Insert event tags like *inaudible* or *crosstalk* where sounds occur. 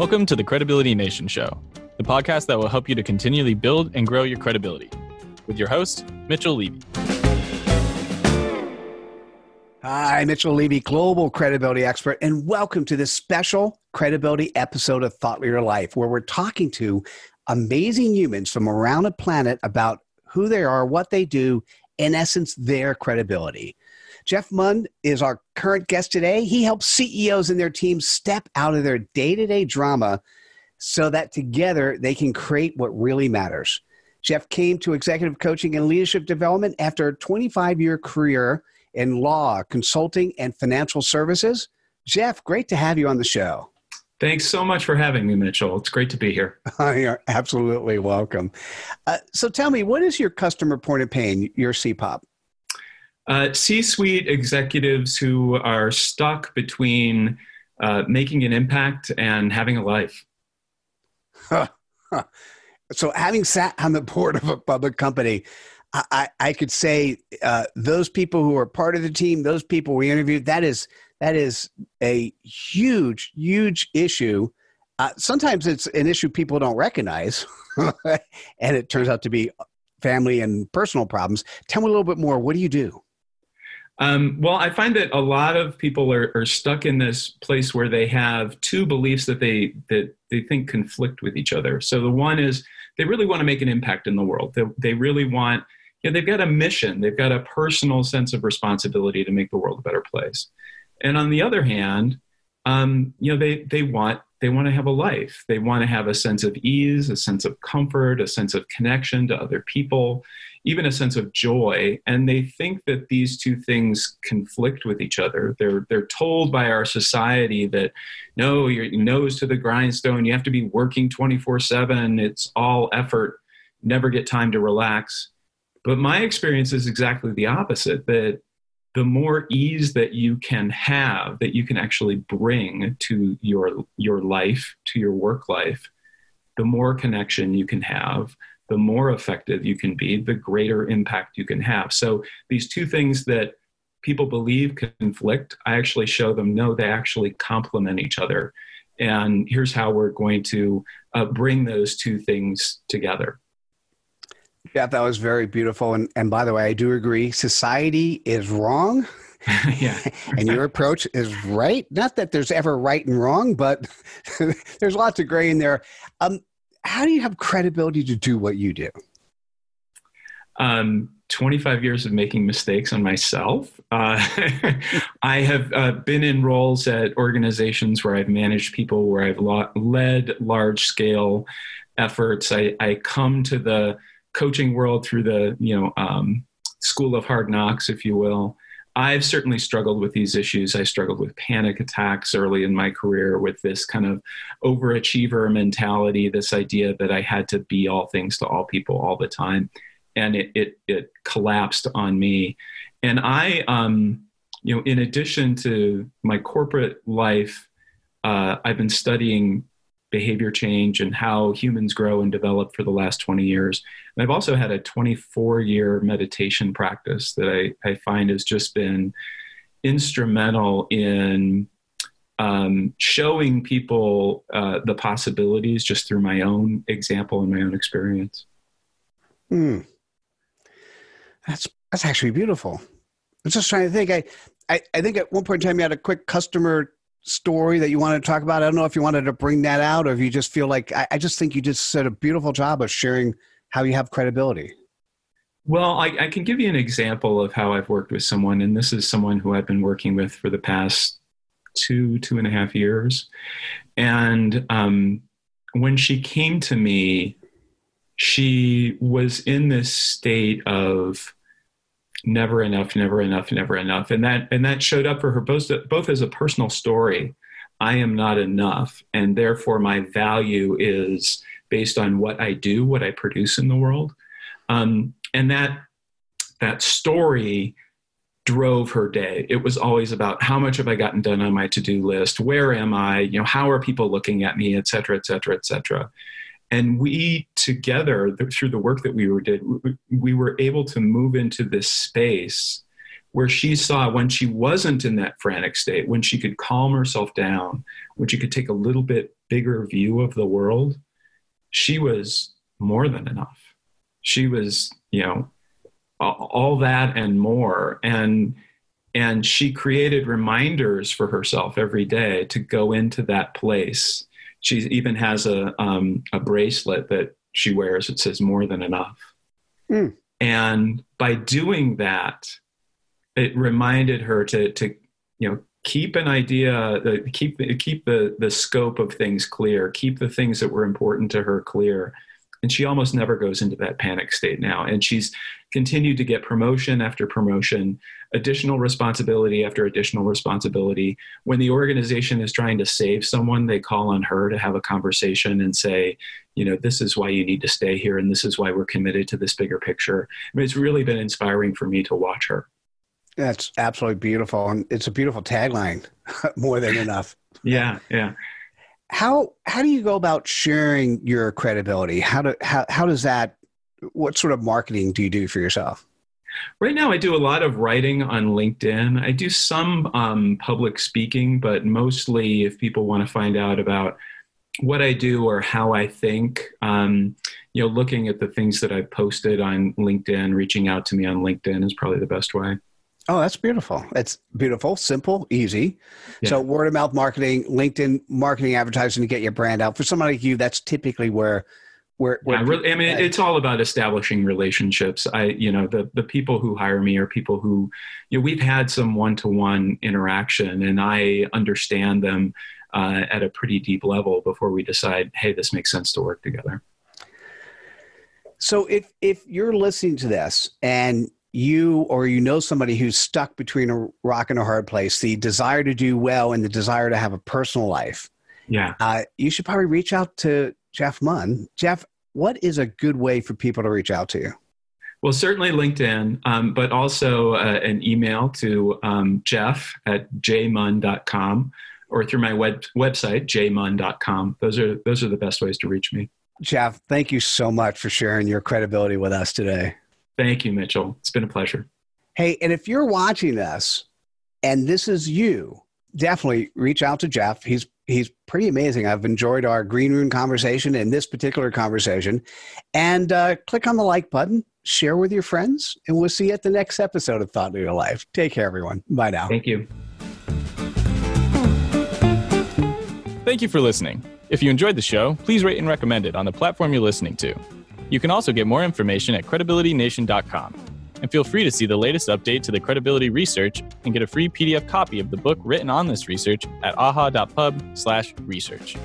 Welcome to the Credibility Nation Show, the podcast that will help you to continually build and grow your credibility. With your host, Mitchell Levy. Hi, Mitchell Levy, global credibility expert, and welcome to this special credibility episode of Thought Leader Life, where we're talking to amazing humans from around the planet about who they are, what they do, in essence, their credibility. Jeff Munn is our current guest today. He helps CEOs and their teams step out of their day to day drama so that together they can create what really matters. Jeff came to executive coaching and leadership development after a 25 year career in law, consulting, and financial services. Jeff, great to have you on the show. Thanks so much for having me, Mitchell. It's great to be here. *laughs* You're absolutely welcome. Uh, so tell me, what is your customer point of pain, your CPOP? Uh, C suite executives who are stuck between uh, making an impact and having a life. *laughs* So, having sat on the board of a public company, I, I could say uh, those people who are part of the team, those people we interviewed, that is that is a huge, huge issue. Uh, sometimes it's an issue people don't recognize, *laughs* and it turns out to be family and personal problems. Tell me a little bit more. What do you do? Um, well, I find that a lot of people are, are stuck in this place where they have two beliefs that they that they think conflict with each other. So the one is they really want to make an impact in the world. They, they really want, you know, they've got a mission. They've got a personal sense of responsibility to make the world a better place. And on the other hand, um, you know, they they want they want to have a life. They want to have a sense of ease, a sense of comfort, a sense of connection to other people even a sense of joy. And they think that these two things conflict with each other. They're they're told by our society that no your nose to the grindstone you have to be working 24/7 it's all effort. Never get time to relax. But my experience is exactly the opposite that the more ease that you can have that you can actually bring to your your life to your work life the more connection you can have the more effective you can be, the greater impact you can have. So these two things that people believe conflict, I actually show them no, they actually complement each other. And here's how we're going to uh, bring those two things together. Yeah, that was very beautiful. And, and by the way, I do agree. Society is wrong. *laughs* *laughs* yeah. and your approach is right. Not that there's ever right and wrong, but *laughs* there's lots of gray in there. Um, how do you have credibility to do what you do? Um, 25 years of making mistakes on myself. Uh, I have uh, been in roles at organizations where I've managed people, where I've lo- led large scale efforts. I, I, come to the coaching world through the you know um, school of hard knocks, if you will. I've certainly struggled with these issues. I struggled with panic attacks early in my career with this kind of overachiever mentality, this idea that I had to be all things to all people all the time. And it, it, it collapsed on me. And I, um, you know, in addition to my corporate life, uh, I've been studying behavior change and how humans grow and develop for the last 20 years. And I've also had a 24 year meditation practice that I, I find has just been instrumental in um, showing people uh, the possibilities just through my own example and my own experience. Hmm. That's that's actually beautiful. I'm just trying to think. I, I, I think at one point in time you had a quick customer story that you wanted to talk about? I don't know if you wanted to bring that out or if you just feel like I, I just think you just did a beautiful job of sharing how you have credibility. Well, I, I, can give you an example of how I've worked with someone, and this is someone who I've been working with for the past two, two and a half years. And um, when she came to me, she was in this state of never enough, never enough, never enough. And that and that showed up for her both both as a personal story. I am not enough, and therefore my value is based on what I do, what I produce in the world. Um, and that that story drove her day. It was always about how much have I gotten done on my to-do list? Where am I? You know, how are people looking at me, et cetera, et cetera, et cetera and we together through the work that we did we were able to move into this space where she saw when she wasn't in that frantic state, when she could calm herself down, when she could take a little bit bigger view of the world, she was more than enough. She was, you know, all that and more. And and she created reminders for herself every day to go into that place. She even has a um, a bracelet that she wears. It says "more than enough." Mm. And by doing that, it reminded her to to you know keep an idea uh, keep keep the the scope of things clear keep the things that were important to her clear and she almost never goes into that panic state now. And she's continued to get promotion after promotion additional responsibility after additional responsibility. When the organization is trying to save someone they call on her to have a conversation and say you know this is why you need to stay here and this is why we're committed to this bigger picture. I mean it's really been inspiring for me to watch her. That's absolutely beautiful and it's a beautiful tagline *laughs* more than enough. Yeah yeah how how do you go about sharing your credibility? How do how, how does that what sort of marketing do you do for yourself? Right now i do a lot of writing on linkedin. I do some um, public speaking but mostly if people want to find out about what i do or how i think um, you know looking at the things that i've posted on linkedin reaching out to me on linkedin is probably the best way Oh, that's beautiful. It's beautiful, simple, easy. Yeah. So word of mouth marketing, LinkedIn marketing, advertising to get your brand out. For somebody like you, that's typically where where, where yeah, really, I mean, it's all about establishing relationships. I, you know, the the people who hire me are people who, you know, we've had some one to one interaction, and I understand them uh, at a pretty deep level before we decide, hey, this makes sense to work together. So if if you're listening to this and you or you know somebody who's stuck between a rock and a hard place, the desire to do well and the desire to have a personal life, yeah, uh, you should probably reach out to Jeff Munn. Jeff, what is a good way for people to reach out to you? Well, certainly LinkedIn, um, but also uh, an email to um, jeff at jmunn.com or through my web, website, jmunn.com. Those are, those are the best ways to reach me. Jeff, thank you so much for sharing your credibility with us today. Thank you, Mitchell. It's been a pleasure. Hey, and if you're watching this and this is you, definitely reach out to Jeff. He's he's pretty amazing. I've enjoyed our green room conversation and this particular conversation. And uh, click on the like button, share with your friends, and we'll see you at the next episode of Thought Leader Life. Take care, everyone. Bye now. Thank you. Thank you for listening. If you enjoyed the show, please rate and recommend it on the platform you're listening to. You can also get more information at credibilitynation.com. And feel free to see the latest update to the credibility research and get a free PDF copy of the book written on this research at aha.pub/research.